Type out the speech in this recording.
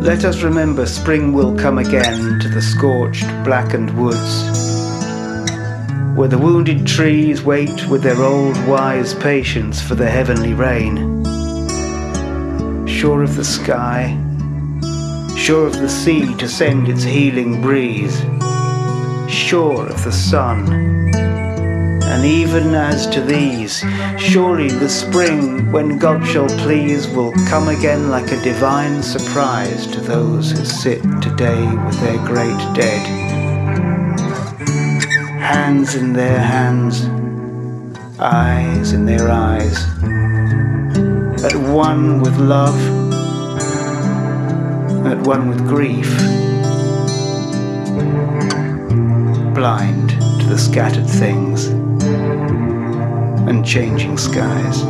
Let us remember spring will come again to the scorched, blackened woods, where the wounded trees wait with their old wise patience for the heavenly rain. Sure of the sky, sure of the sea to send its healing breeze, sure of the sun and even as to these, surely the spring, when God shall please, will come again like a divine surprise to those who sit today with their great dead. Hands in their hands, eyes in their eyes, at one with love, at one with grief, blind to the scattered things and changing skies.